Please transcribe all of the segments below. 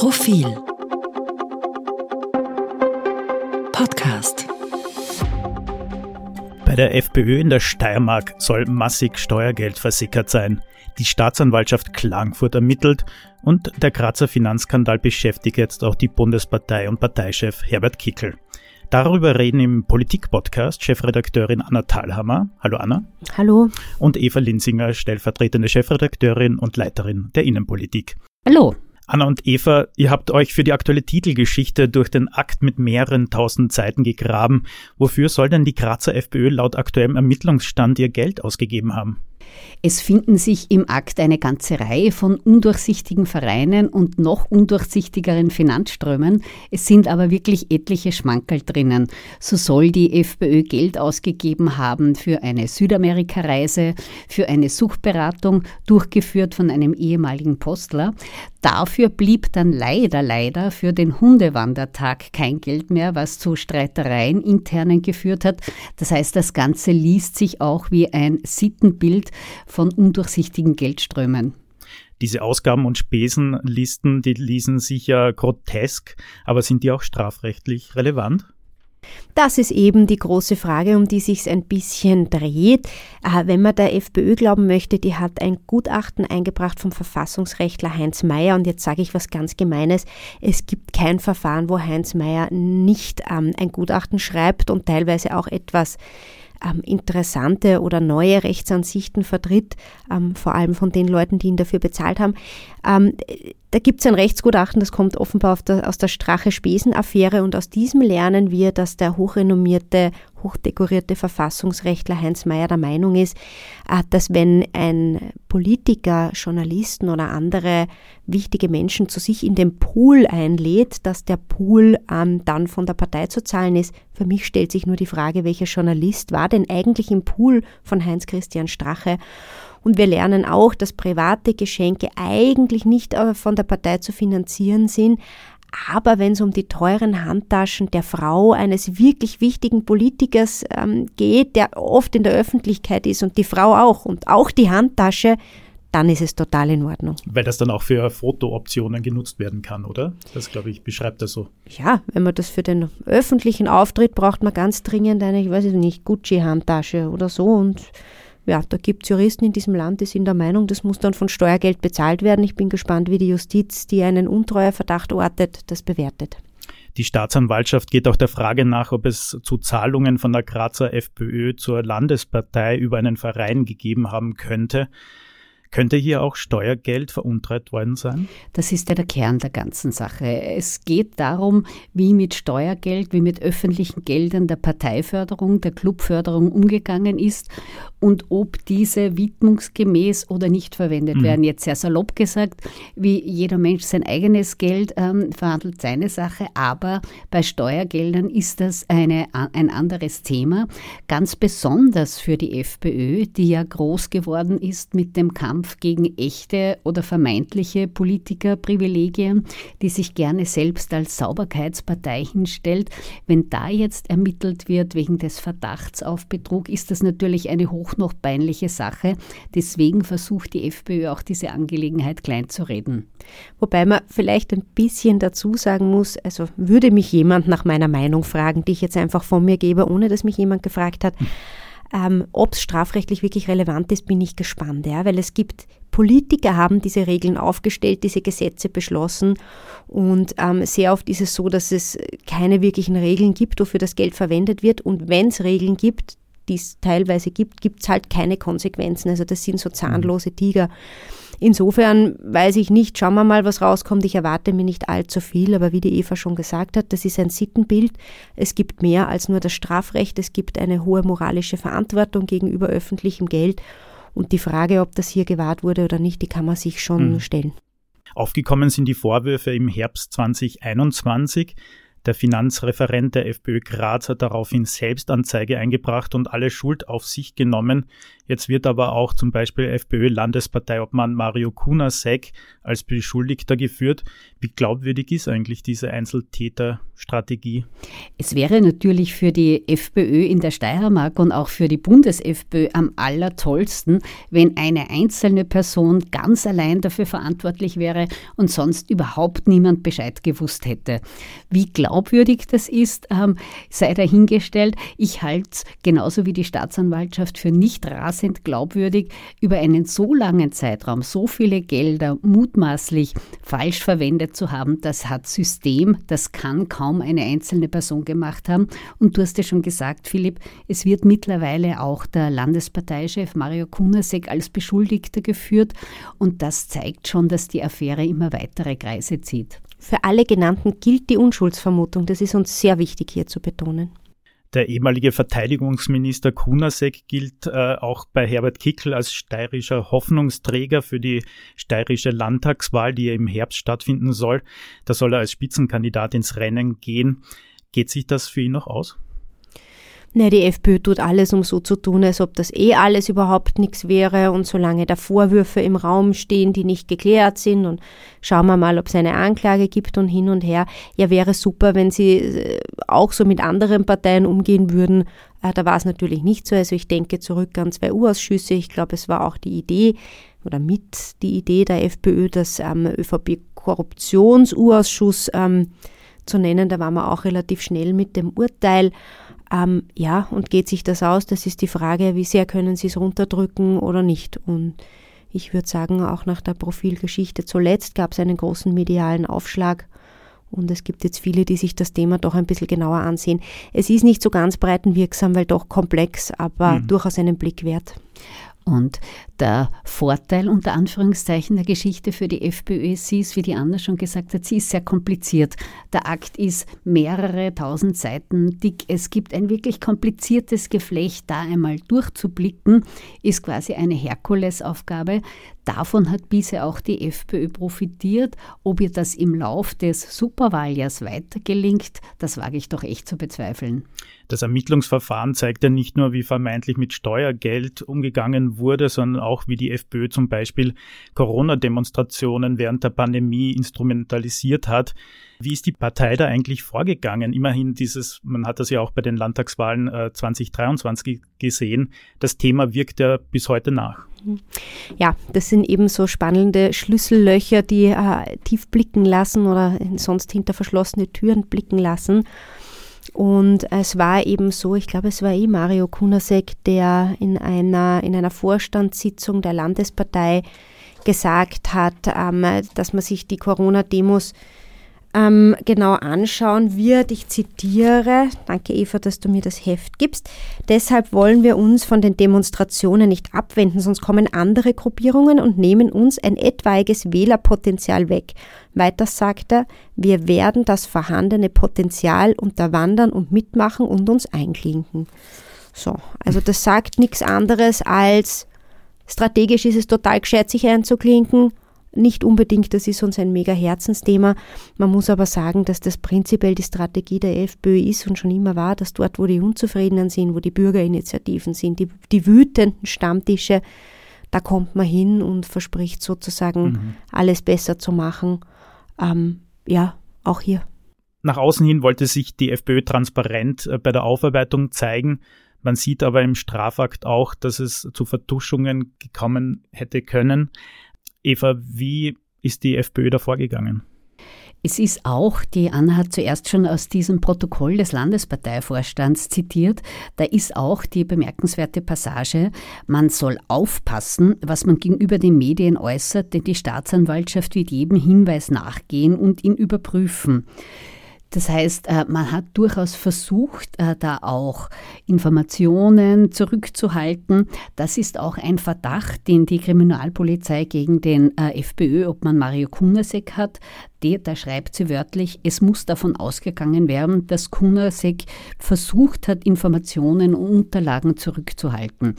Profil Podcast Bei der FPÖ in der Steiermark soll massig Steuergeld versickert sein. Die Staatsanwaltschaft Klagenfurt ermittelt und der Grazer Finanzskandal beschäftigt jetzt auch die Bundespartei und Parteichef Herbert Kickel. Darüber reden im Politik-Podcast Chefredakteurin Anna Thalhammer. Hallo Anna. Hallo. Und Eva Linsinger, stellvertretende Chefredakteurin und Leiterin der Innenpolitik. Hallo. Anna und Eva, ihr habt euch für die aktuelle Titelgeschichte durch den Akt mit mehreren tausend Seiten gegraben. Wofür soll denn die Grazer FPÖ laut aktuellem Ermittlungsstand ihr Geld ausgegeben haben? Es finden sich im Akt eine ganze Reihe von undurchsichtigen Vereinen und noch undurchsichtigeren Finanzströmen. Es sind aber wirklich etliche Schmankerl drinnen. So soll die FPÖ Geld ausgegeben haben für eine Südamerika-Reise, für eine Suchtberatung, durchgeführt von einem ehemaligen Postler. Dafür blieb dann leider, leider für den Hundewandertag kein Geld mehr, was zu Streitereien internen geführt hat. Das heißt, das Ganze liest sich auch wie ein Sittenbild von undurchsichtigen Geldströmen. Diese Ausgaben- und Spesenlisten, die ließen sich ja grotesk, aber sind die auch strafrechtlich relevant? Das ist eben die große Frage, um die sich ein bisschen dreht. Äh, wenn man der FPÖ glauben möchte, die hat ein Gutachten eingebracht vom Verfassungsrechtler Heinz Mayer. Und jetzt sage ich was ganz Gemeines. Es gibt kein Verfahren, wo Heinz Mayer nicht ähm, ein Gutachten schreibt und teilweise auch etwas ähm, interessante oder neue Rechtsansichten vertritt, ähm, vor allem von den Leuten, die ihn dafür bezahlt haben. Ähm, da gibt es ein Rechtsgutachten, das kommt offenbar der, aus der Strache-Spesen-Affäre und aus diesem lernen wir, dass der hochrenommierte, hochdekorierte Verfassungsrechtler Heinz Mayer der Meinung ist, äh, dass wenn ein Politiker, Journalisten oder andere wichtige Menschen zu sich in den Pool einlädt, dass der Pool ähm, dann von der Partei zu zahlen ist. Für mich stellt sich nur die Frage, welcher Journalist war denn eigentlich im Pool von Heinz Christian Strache? Und wir lernen auch, dass private Geschenke eigentlich nicht äh, von der Partei zu finanzieren sind. Aber wenn es um die teuren Handtaschen der Frau eines wirklich wichtigen Politikers ähm, geht, der oft in der Öffentlichkeit ist und die Frau auch und auch die Handtasche, dann ist es total in Ordnung. Weil das dann auch für Fotooptionen genutzt werden kann, oder? Das, glaube ich, beschreibt das so. Ja, wenn man das für den öffentlichen Auftritt braucht, man ganz dringend eine, ich weiß nicht, Gucci-Handtasche oder so und ja, da gibt es Juristen in diesem Land, die sind der Meinung, das muss dann von Steuergeld bezahlt werden. Ich bin gespannt, wie die Justiz, die einen Untreuerverdacht ortet, das bewertet. Die Staatsanwaltschaft geht auch der Frage nach, ob es zu Zahlungen von der Grazer FPÖ zur Landespartei über einen Verein gegeben haben könnte. Könnte hier auch Steuergeld veruntreut worden sein? Das ist ja der Kern der ganzen Sache. Es geht darum, wie mit Steuergeld, wie mit öffentlichen Geldern der Parteiförderung, der Clubförderung umgegangen ist und ob diese widmungsgemäß oder nicht verwendet mhm. werden. Jetzt sehr salopp gesagt, wie jeder Mensch sein eigenes Geld ähm, verhandelt seine Sache, aber bei Steuergeldern ist das eine, ein anderes Thema, ganz besonders für die FPÖ, die ja groß geworden ist mit dem Kampf Kampf gegen echte oder vermeintliche Politikerprivilegien, die sich gerne selbst als Sauberkeitspartei hinstellt. Wenn da jetzt ermittelt wird wegen des Verdachts auf Betrug, ist das natürlich eine hoch noch peinliche Sache. Deswegen versucht die FPÖ auch diese Angelegenheit klein zu reden. Wobei man vielleicht ein bisschen dazu sagen muss, also würde mich jemand nach meiner Meinung fragen, die ich jetzt einfach von mir gebe, ohne dass mich jemand gefragt hat, ähm, Ob es strafrechtlich wirklich relevant ist, bin ich gespannt, ja, weil es gibt Politiker haben diese Regeln aufgestellt, diese Gesetze beschlossen und ähm, sehr oft ist es so, dass es keine wirklichen Regeln gibt, wofür das Geld verwendet wird und wenn es Regeln gibt, die es teilweise gibt, gibt es halt keine Konsequenzen. Also das sind so zahnlose Tiger. Insofern weiß ich nicht, schauen wir mal, was rauskommt. Ich erwarte mir nicht allzu viel, aber wie die Eva schon gesagt hat, das ist ein Sittenbild. Es gibt mehr als nur das Strafrecht. Es gibt eine hohe moralische Verantwortung gegenüber öffentlichem Geld. Und die Frage, ob das hier gewahrt wurde oder nicht, die kann man sich schon mhm. stellen. Aufgekommen sind die Vorwürfe im Herbst 2021. Der Finanzreferent der FPÖ Graz hat daraufhin Selbstanzeige eingebracht und alle Schuld auf sich genommen. Jetzt wird aber auch zum Beispiel FPÖ-Landesparteiobmann Mario Kunasek als Beschuldigter geführt. Wie glaubwürdig ist eigentlich diese Einzeltäterstrategie? Es wäre natürlich für die FPÖ in der Steiermark und auch für die Bundes-FPÖ am allertollsten, wenn eine einzelne Person ganz allein dafür verantwortlich wäre und sonst überhaupt niemand Bescheid gewusst hätte. Wie glaubwürdig das ist, ähm, sei dahingestellt. Ich halte es genauso wie die Staatsanwaltschaft für nicht rasend glaubwürdig, über einen so langen Zeitraum so viele Gelder mutmaßlich falsch verwendet zu haben. Das hat System, das kann kaum eine einzelne Person gemacht haben. Und du hast ja schon gesagt, Philipp, es wird mittlerweile auch der Landesparteichef Mario Kunasek als Beschuldigter geführt. Und das zeigt schon, dass die Affäre immer weitere Kreise zieht. Für alle genannten gilt die Unschuldsvermutung. Das ist uns sehr wichtig hier zu betonen. Der ehemalige Verteidigungsminister Kunasek gilt äh, auch bei Herbert Kickl als steirischer Hoffnungsträger für die steirische Landtagswahl, die im Herbst stattfinden soll. Da soll er als Spitzenkandidat ins Rennen gehen. Geht sich das für ihn noch aus? Ne, die FPÖ tut alles, um so zu tun, als ob das eh alles überhaupt nichts wäre und solange da Vorwürfe im Raum stehen, die nicht geklärt sind und schauen wir mal, ob es eine Anklage gibt und hin und her, ja wäre super, wenn sie äh, auch so mit anderen Parteien umgehen würden. Äh, da war es natürlich nicht so, also ich denke zurück an zwei U-Ausschüsse, ich glaube, es war auch die Idee oder mit die Idee der FPÖ, das ähm, ÖVP-Korruptions-U-Ausschuss ähm, zu nennen, da waren wir auch relativ schnell mit dem Urteil. Ähm, ja, und geht sich das aus? Das ist die Frage, wie sehr können Sie es runterdrücken oder nicht? Und ich würde sagen, auch nach der Profilgeschichte zuletzt gab es einen großen medialen Aufschlag. Und es gibt jetzt viele, die sich das Thema doch ein bisschen genauer ansehen. Es ist nicht so ganz breitenwirksam, weil doch komplex, aber mhm. durchaus einen Blick wert. Und der Vorteil unter Anführungszeichen der Geschichte für die FPÖ sie ist, wie die Anna schon gesagt hat, sie ist sehr kompliziert. Der Akt ist mehrere tausend Seiten dick. Es gibt ein wirklich kompliziertes Geflecht. Da einmal durchzublicken, ist quasi eine Herkulesaufgabe. Davon hat bisher auch die FPÖ profitiert. Ob ihr das im Lauf des Superwahljahrs weiter gelingt, das wage ich doch echt zu bezweifeln. Das Ermittlungsverfahren zeigt ja nicht nur, wie vermeintlich mit Steuergeld umgegangen wurde, sondern auch, wie die FPÖ zum Beispiel Corona-Demonstrationen während der Pandemie instrumentalisiert hat. Wie ist die Partei da eigentlich vorgegangen? Immerhin dieses, man hat das ja auch bei den Landtagswahlen äh, 2023 gesehen, das Thema wirkt ja bis heute nach. Ja, das sind eben so spannende Schlüssellöcher, die äh, tief blicken lassen oder sonst hinter verschlossene Türen blicken lassen. Und es war eben so, ich glaube, es war eh Mario Kunasek, der in einer, in einer Vorstandssitzung der Landespartei gesagt hat, ähm, dass man sich die Corona-Demos ähm, genau anschauen wird. Ich zitiere, danke Eva, dass du mir das Heft gibst. Deshalb wollen wir uns von den Demonstrationen nicht abwenden, sonst kommen andere Gruppierungen und nehmen uns ein etwaiges Wählerpotenzial weg. Weiter sagt er, wir werden das vorhandene Potenzial unterwandern und mitmachen und uns einklinken. So, also das sagt nichts anderes als strategisch ist es total gescheit, sich einzuklinken nicht unbedingt, das ist uns ein mega Herzensthema. Man muss aber sagen, dass das prinzipiell die Strategie der FPÖ ist und schon immer war, dass dort, wo die Unzufriedenen sind, wo die Bürgerinitiativen sind, die, die wütenden Stammtische, da kommt man hin und verspricht sozusagen mhm. alles besser zu machen. Ähm, ja, auch hier. Nach außen hin wollte sich die FPÖ transparent äh, bei der Aufarbeitung zeigen. Man sieht aber im Strafakt auch, dass es zu Vertuschungen gekommen hätte können. Eva, wie ist die FPÖ da vorgegangen? Es ist auch, die Anna hat zuerst schon aus diesem Protokoll des Landesparteivorstands zitiert, da ist auch die bemerkenswerte Passage, man soll aufpassen, was man gegenüber den Medien äußert, denn die Staatsanwaltschaft wird jedem Hinweis nachgehen und ihn überprüfen. Das heißt, äh, man hat durchaus versucht, äh, da auch Informationen zurückzuhalten. Das ist auch ein Verdacht, den die Kriminalpolizei gegen den äh, FPÖ, ob man Mario Kunasek hat. Der, da schreibt sie wörtlich, es muss davon ausgegangen werden, dass Kunasek versucht hat, Informationen und Unterlagen zurückzuhalten.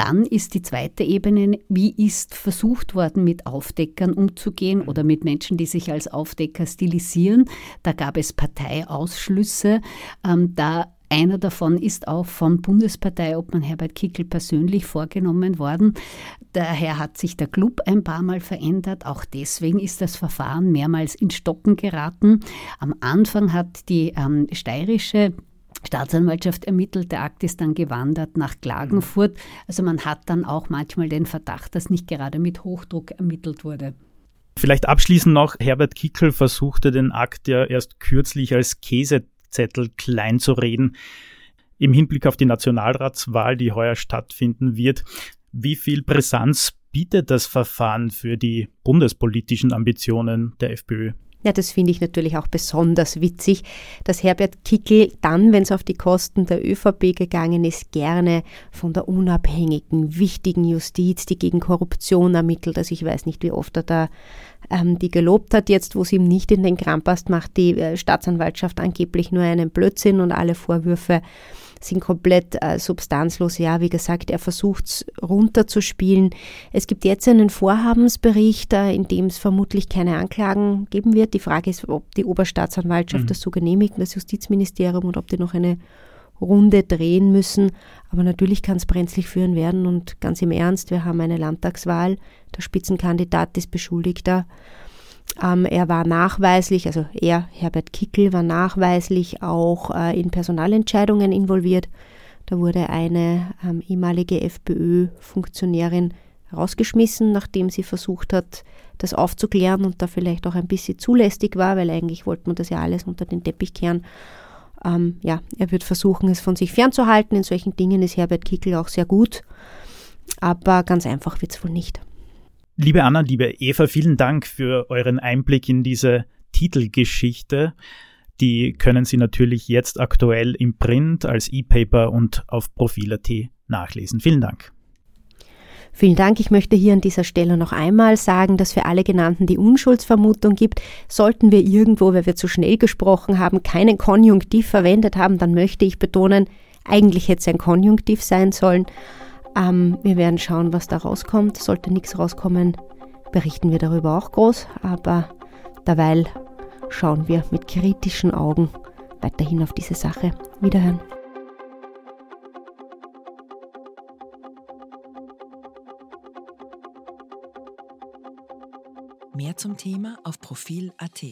Dann ist die zweite Ebene, wie ist versucht worden, mit Aufdeckern umzugehen oder mit Menschen, die sich als Aufdecker stilisieren. Da gab es Parteiausschlüsse. Ähm, da einer davon ist auch vom Bundesparteiobmann Herbert Kickel persönlich vorgenommen worden. Daher hat sich der Club ein paar Mal verändert. Auch deswegen ist das Verfahren mehrmals in Stocken geraten. Am Anfang hat die ähm, steirische Staatsanwaltschaft ermittelt, der Akt ist dann gewandert nach Klagenfurt. Also man hat dann auch manchmal den Verdacht, dass nicht gerade mit Hochdruck ermittelt wurde. Vielleicht abschließend noch, Herbert Kickel versuchte den Akt ja erst kürzlich als Käse Zettel klein zu reden. Im Hinblick auf die Nationalratswahl, die heuer stattfinden wird, wie viel Brisanz bietet das Verfahren für die bundespolitischen Ambitionen der FPÖ? Ja, das finde ich natürlich auch besonders witzig, dass Herbert Kickel dann, wenn es auf die Kosten der ÖVP gegangen ist, gerne von der unabhängigen, wichtigen Justiz, die gegen Korruption ermittelt. Also ich weiß nicht, wie oft er da ähm, die gelobt hat. Jetzt, wo es ihm nicht in den Kram passt, macht die äh, Staatsanwaltschaft angeblich nur einen Blödsinn und alle Vorwürfe sind komplett äh, substanzlos. Ja, wie gesagt, er versucht es runterzuspielen. Es gibt jetzt einen Vorhabensbericht, äh, in dem es vermutlich keine Anklagen geben wird. Die Frage ist, ob die Oberstaatsanwaltschaft mhm. das so genehmigt, das Justizministerium, und ob die noch eine Runde drehen müssen. Aber natürlich kann es brenzlig führen werden. Und ganz im Ernst, wir haben eine Landtagswahl. Der Spitzenkandidat ist Beschuldigter. Ähm, er war nachweislich, also er, Herbert Kickel, war nachweislich auch äh, in Personalentscheidungen involviert. Da wurde eine ähm, ehemalige FPÖ-Funktionärin rausgeschmissen, nachdem sie versucht hat, das aufzuklären und da vielleicht auch ein bisschen zulässig war, weil eigentlich wollte man das ja alles unter den Teppich kehren. Ähm, ja, er wird versuchen, es von sich fernzuhalten. In solchen Dingen ist Herbert Kickel auch sehr gut, aber ganz einfach wird es wohl nicht. Liebe Anna, liebe Eva, vielen Dank für euren Einblick in diese Titelgeschichte. Die können Sie natürlich jetzt aktuell im Print als E-Paper und auf Profil.at nachlesen. Vielen Dank. Vielen Dank. Ich möchte hier an dieser Stelle noch einmal sagen, dass für alle genannten die Unschuldsvermutung gibt. Sollten wir irgendwo, weil wir zu schnell gesprochen haben, keinen Konjunktiv verwendet haben, dann möchte ich betonen, eigentlich hätte es ein Konjunktiv sein sollen. Ähm, wir werden schauen, was da rauskommt. Sollte nichts rauskommen, berichten wir darüber auch groß. Aber derweil schauen wir mit kritischen Augen weiterhin auf diese Sache. Wiederhören. Mehr zum Thema auf Profil.at.